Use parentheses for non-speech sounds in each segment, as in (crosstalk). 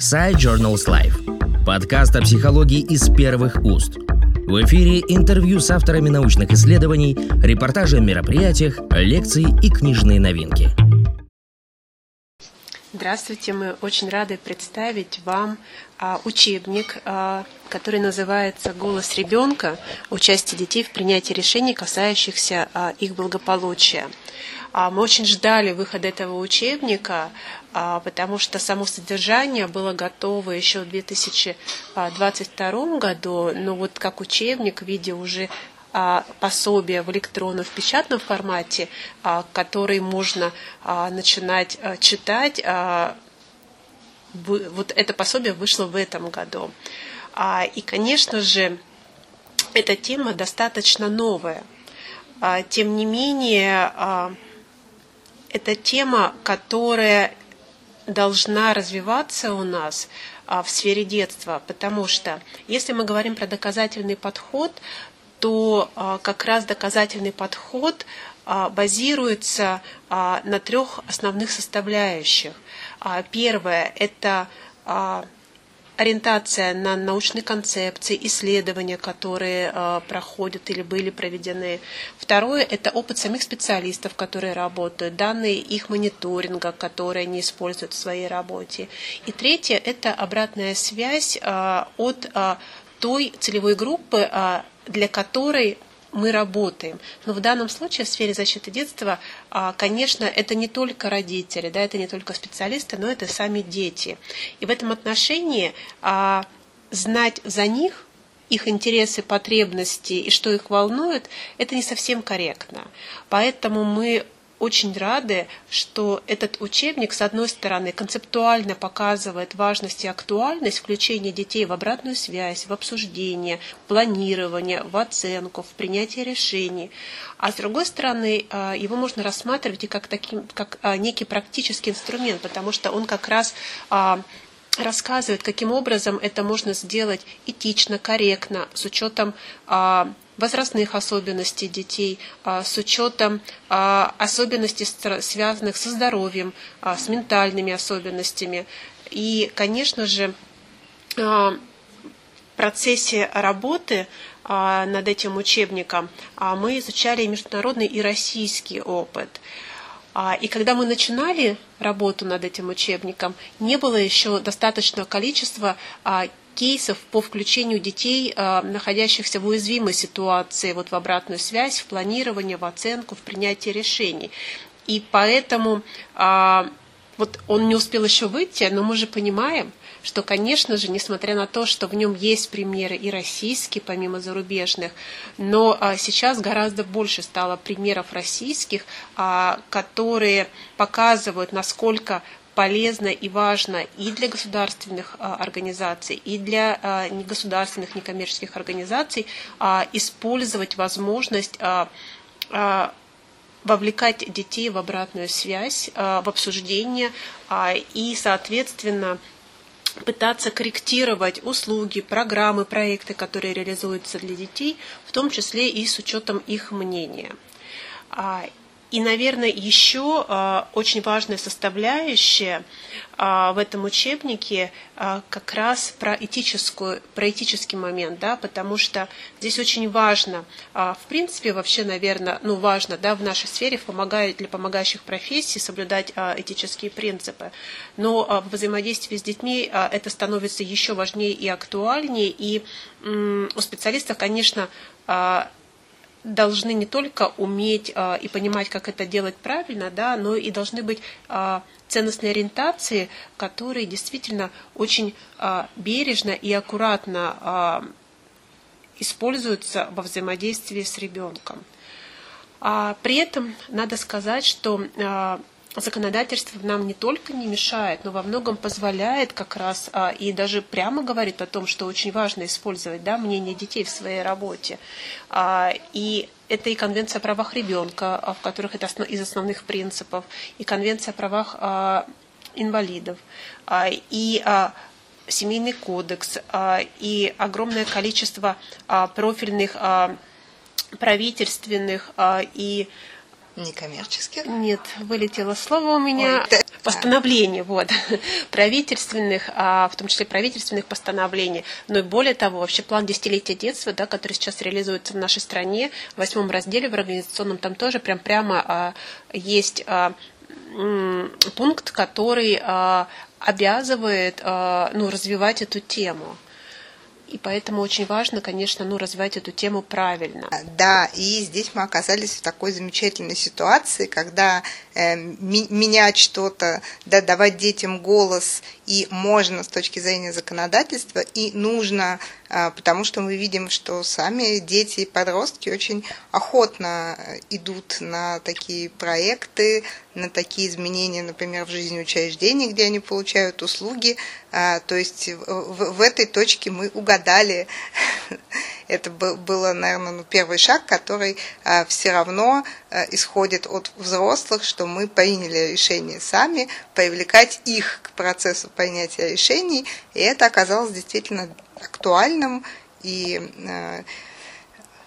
Side Journals Life. Подкаст о психологии из первых уст. В эфире интервью с авторами научных исследований, репортажи о мероприятиях, лекции и книжные новинки. Здравствуйте, мы очень рады представить вам а, учебник, а, который называется «Голос ребенка. Участие детей в принятии решений, касающихся а, их благополучия». А, мы очень ждали выхода этого учебника, а, потому что само содержание было готово еще в 2022 году, но вот как учебник в виде уже а, пособия в электронном, в печатном формате, который можно начинать читать. Вот это пособие вышло в этом году. И, конечно же, эта тема достаточно новая. Тем не менее, это тема, которая должна развиваться у нас а, в сфере детства, потому что если мы говорим про доказательный подход, то а, как раз доказательный подход а, базируется на трех основных составляющих. Первое – это ориентация на научные концепции, исследования, которые э, проходят или были проведены. Второе – это опыт самих специалистов, которые работают, данные их мониторинга, которые они используют в своей работе. И третье – это обратная связь э, от э, той целевой группы, э, для которой мы работаем. Но в данном случае в сфере защиты детства, а, конечно, это не только родители, да, это не только специалисты, но это сами дети. И в этом отношении а, знать за них их интересы, потребности и что их волнует, это не совсем корректно. Поэтому мы очень рады, что этот учебник, с одной стороны, концептуально показывает важность и актуальность включения детей в обратную связь, в обсуждение, планирование, в оценку, в принятие решений. А с другой стороны, а, его можно рассматривать и как, таким, как а, некий практический инструмент, потому что он как раз а, рассказывает, каким образом это можно сделать этично, корректно, с учетом возрастных особенностей детей, а, с учетом а, особенностей, связанных со здоровьем, а, с ментальными особенностями. И, конечно же, в процессе работы над этим учебником мы изучали международный, и российский опыт. И когда мы начинали работу над этим учебником, не было еще достаточного количества кейсов по включению детей, а, находящихся в уязвимой ситуации, вот в обратную связь, в планирование, в оценку, в принятие решений. И поэтому а, вот он не успел еще выйти, но мы же понимаем, что, конечно же, несмотря на то, что в нем есть примеры и российские, помимо зарубежных, но а, сейчас гораздо больше стало примеров российских, которые показывают, насколько полезно и важно и для государственных а, организаций, и для а, негосударственных, некоммерческих организаций а, использовать возможность вовлекать детей в обратную связь, в обсуждение и, соответственно, пытаться корректировать услуги, программы, проекты, которые реализуются для детей, в том числе и с учетом их мнения. И, наверное, еще э, очень важная составляющая э, в этом учебнике э, как раз про этическую, про этический момент, да, потому что здесь очень важно, в принципе, вообще, наверное, ну, важно, да, в нашей сфере помогает для помогающих профессий соблюдать этические принципы, но в взаимодействии с детьми это становится еще важнее и актуальнее, и у специалистов, конечно, должны не только уметь а, и понимать, как это делать правильно, да, но и должны быть а, ценностные ориентации, которые действительно очень а, бережно и аккуратно а, используются во взаимодействии с ребенком. А, при этом надо сказать, что а, законодательство нам не только не мешает, но во многом позволяет как раз а, и даже прямо говорит о том, что очень важно использовать да, мнение детей в своей работе. А, и это и Конвенция о правах ребенка, а, в которых это из основных принципов, и Конвенция о правах а, инвалидов, а, и а, Семейный кодекс, а, и огромное количество а, профильных а, правительственных а, и некоммерческих? Нет, вылетело слово у меня. Ой, Постановление, вот, (laughs) правительственных, а, в том числе правительственных постановлений. Но и более того, вообще план десятилетия детства, да, который сейчас реализуется в нашей стране, в восьмом разделе, в организационном, там тоже прям прямо а, есть а, м, пункт, который а, обязывает а, ну, развивать эту тему. И поэтому очень важно, конечно, ну, развивать эту тему правильно. Да, и здесь мы оказались в такой замечательной ситуации, когда э, ми- менять что-то, да, давать детям голос и можно с точки зрения законодательства, и нужно а, потому что мы видим, что сами дети и подростки очень охотно идут на такие проекты, на такие изменения, например, в жизни учреждений, где они получают услуги. А, то есть в, этой точке мы угадали. (laughs) Это было, наверное, ну, первый шаг, который а, все равно исходит от взрослых, что мы приняли решение сами, привлекать их к процессу принятия решений, и это оказалось действительно актуальным и э,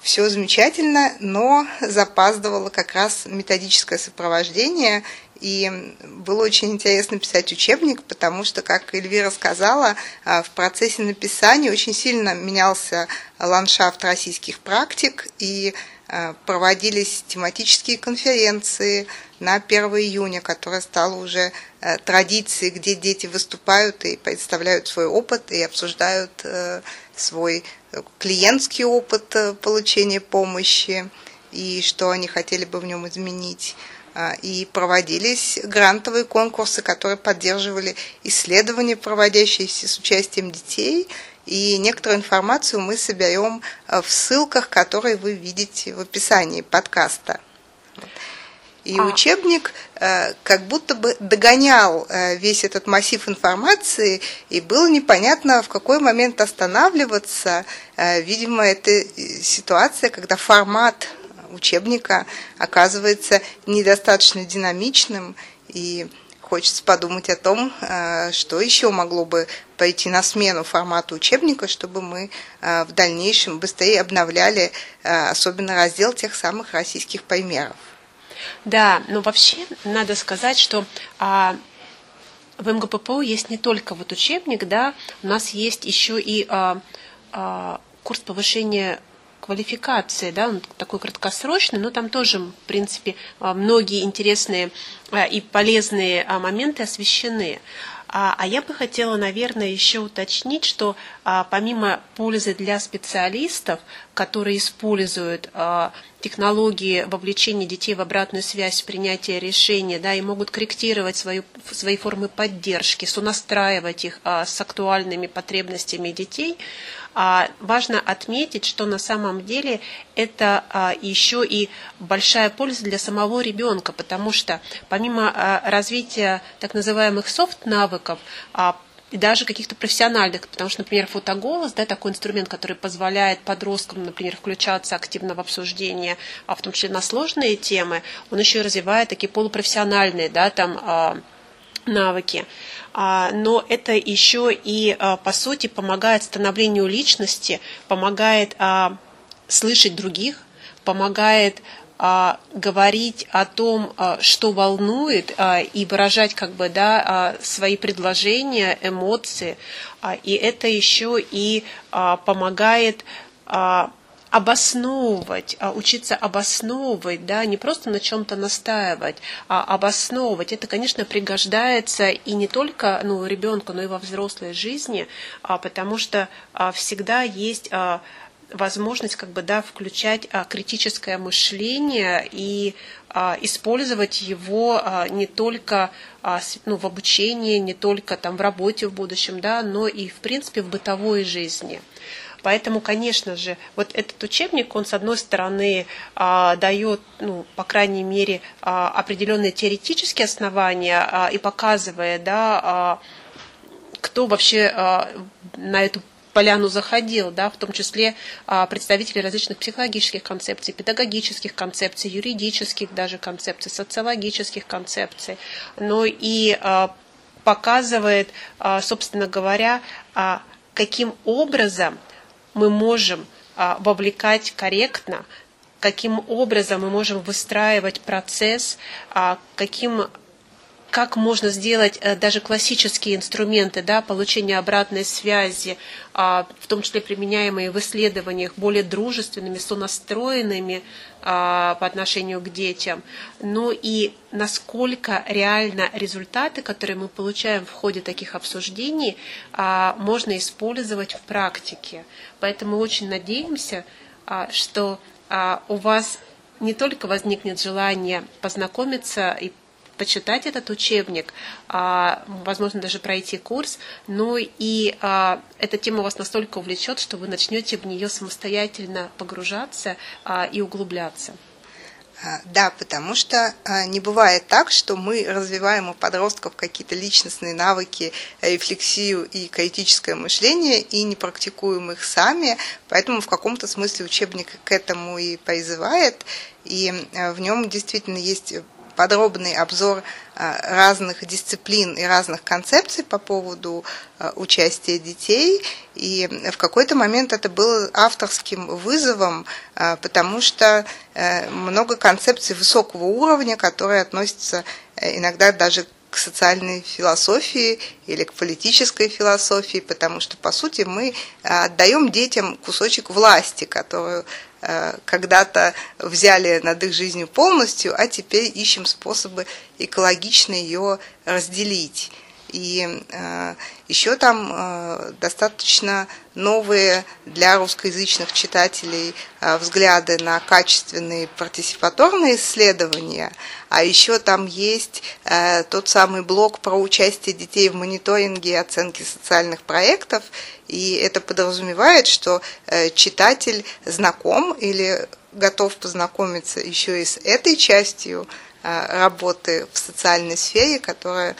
все замечательно, но запаздывало как раз методическое сопровождение, и было очень интересно писать учебник, потому что, как Эльвира сказала, э, в процессе написания очень сильно менялся ландшафт российских практик, и проводились тематические конференции на 1 июня, которая стала уже Э, традиции, где дети выступают и представляют свой опыт и обсуждают э, свой клиентский опыт э, получения помощи и что они хотели бы в нем изменить. А, и проводились грантовые конкурсы, которые поддерживали исследования, проводящиеся с участием детей. И некоторую информацию мы соберем в ссылках, которые вы видите в описании подкаста. И а. учебник э, как будто бы догонял э, весь этот массив информации, и было непонятно, в какой момент останавливаться. Э, видимо, это э, ситуация, когда формат учебника оказывается недостаточно динамичным, и хочется подумать о том, э, что еще могло бы пойти на смену формату учебника, чтобы мы э, в дальнейшем быстрее обновляли особенно раздел тех самых российских примеров. Да, но вообще надо сказать, что а, в МГППУ есть не только вот учебник, да, у нас есть еще и а, а, курс повышения квалификации, да, он такой краткосрочный, но там тоже, в принципе, а, многие интересные а, и полезные а, моменты освещены. А, я бы хотела, наверное, еще уточнить, что помимо пользы для специалистов, которые используют а, технологии вовлечения детей в обратную связь, принятие решения, да, и могут корректировать свою, свои формы поддержки, сонастраивать их а, с актуальными потребностями детей, а, важно отметить, что на самом деле это еще и большая польза для самого ребенка, потому что помимо развития так называемых софт-навыков, и даже каких-то профессиональных, потому что, например, фотоголос, да, такой инструмент, который позволяет подросткам, например, включаться активно в обсуждение, а в том числе на сложные темы, он еще и развивает такие полупрофессиональные, да, там, а, навыки. А, но это еще и, а, по сути, помогает становлению личности, помогает слышать других, помогает говорить о том, а, что волнует, а, и выражать как бы, да, свои предложения, эмоции. И это еще и помогает обосновывать, учиться обосновывать, да, не просто на чем-то настаивать, а обосновывать. Это, конечно, пригождается и не только ну, ребенку, но и во взрослой жизни, потому что всегда есть возможность как бы, да, включать а, критическое мышление и а, использовать его а, не только а, ну, в обучении, не только там, в работе в будущем, да, но и, в принципе, в бытовой жизни. Поэтому, конечно же, вот этот учебник, он, с одной стороны, а, дает, ну, по крайней мере, а, определенные теоретические основания а, и показывает, да, а, кто вообще а, на эту поляну заходил, да, в том числе а, представители различных психологических концепций, педагогических концепций, юридических даже концепций, социологических концепций, но и а, показывает, а, собственно говоря, каким образом мы можем вовлекать корректно каким образом мы можем выстраивать процесс, каким как можно сделать э, даже классические инструменты да, получения обратной связи, а, в том числе применяемые в исследованиях, более дружественными, сонастроенными а, по отношению к детям. Ну и насколько реально результаты, которые мы получаем в ходе таких обсуждений, а, можно использовать в практике. Поэтому очень надеемся, что у вас не только возникнет желание познакомиться и почитать этот учебник, а, возможно, даже пройти курс, но и а, эта тема вас настолько увлечет, что вы начнете в нее самостоятельно погружаться а, и углубляться. Да, потому что не бывает так, что мы развиваем у подростков какие-то личностные навыки, рефлексию и критическое мышление и не практикуем их сами, поэтому в каком-то смысле учебник к этому и призывает, и в нем действительно есть подробный обзор а, разных дисциплин и разных концепций по поводу а, участия детей. И в какой-то момент это было авторским вызовом, а, потому что э, много концепций высокого уровня, которые относятся э, иногда даже к социальной философии или к политической философии, потому что, по сути, мы отдаем детям кусочек власти, которую Э, когда-то взяли над их жизнью полностью, а теперь ищем способы экологично ее разделить. И э, еще там э, достаточно новые для русскоязычных читателей э, взгляды на качественные партиципаторные исследования, а еще там есть э, тот самый блок про участие детей в мониторинге и оценке социальных проектов, и это подразумевает, что э, читатель знаком или готов познакомиться еще и с этой частью э, работы в социальной сфере, которая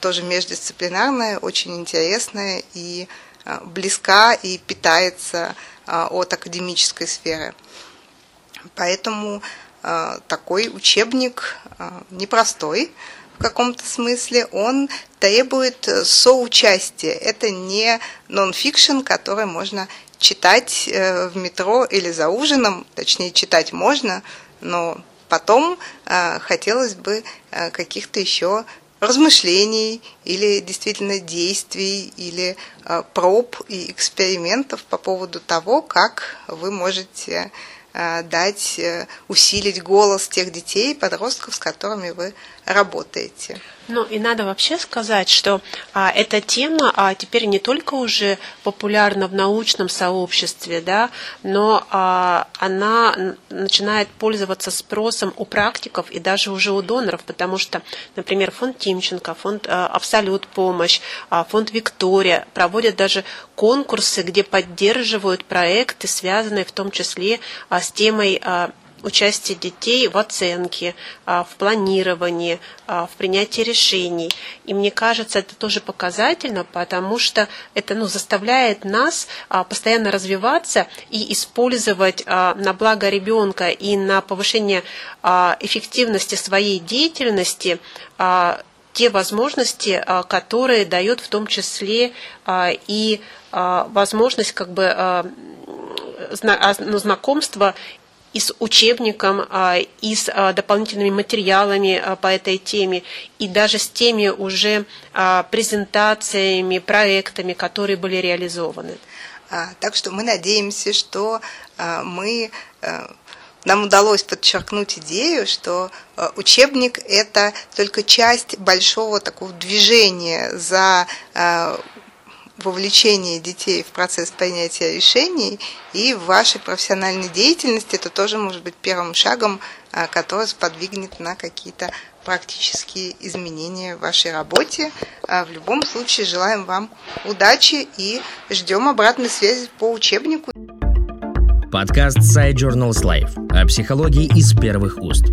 тоже междисциплинарная, очень интересная и э, близка и питается э, от академической сферы. Поэтому такой учебник непростой в каком-то смысле, он требует соучастия. Это не нон-фикшн, который можно читать в метро или за ужином, точнее читать можно, но потом хотелось бы каких-то еще размышлений или действительно действий или э, проб и экспериментов по поводу того, как вы можете дать, э, усилить голос тех детей и подростков, с которыми вы работаете. Ну и надо вообще сказать, что а, эта тема а, теперь не только уже популярна в научном сообществе, да, но а, она начинает пользоваться спросом у практиков и даже уже у доноров, потому что, например, фонд Тимченко, фонд а, Абсолют помощь, а, фонд Виктория проводят даже конкурсы, где поддерживают проекты, связанные в том числе а, с темой а, участие детей в оценке, а, в планировании, а, в принятии решений. И мне кажется, это тоже показательно, потому что это ну, заставляет нас а, постоянно развиваться и использовать на благо ребенка и на повышение эффективности своей деятельности те возможности, которые дает в том числе и возможность как бы ну, знакомства и с учебником, а, и с а, дополнительными материалами а, по этой теме, и даже с теми уже презентациями, проектами, которые были реализованы. Так что мы надеемся, что мы нам удалось подчеркнуть идею, что учебник – это только часть большого такого движения за вовлечение детей в процесс принятия решений и в вашей профессиональной деятельности это тоже может быть первым шагом, а, который сподвигнет на какие-то практические изменения в вашей работе. А, в любом случае желаем вам удачи и ждем обратной связи по учебнику. Подкаст Side Journals Life о психологии из первых уст.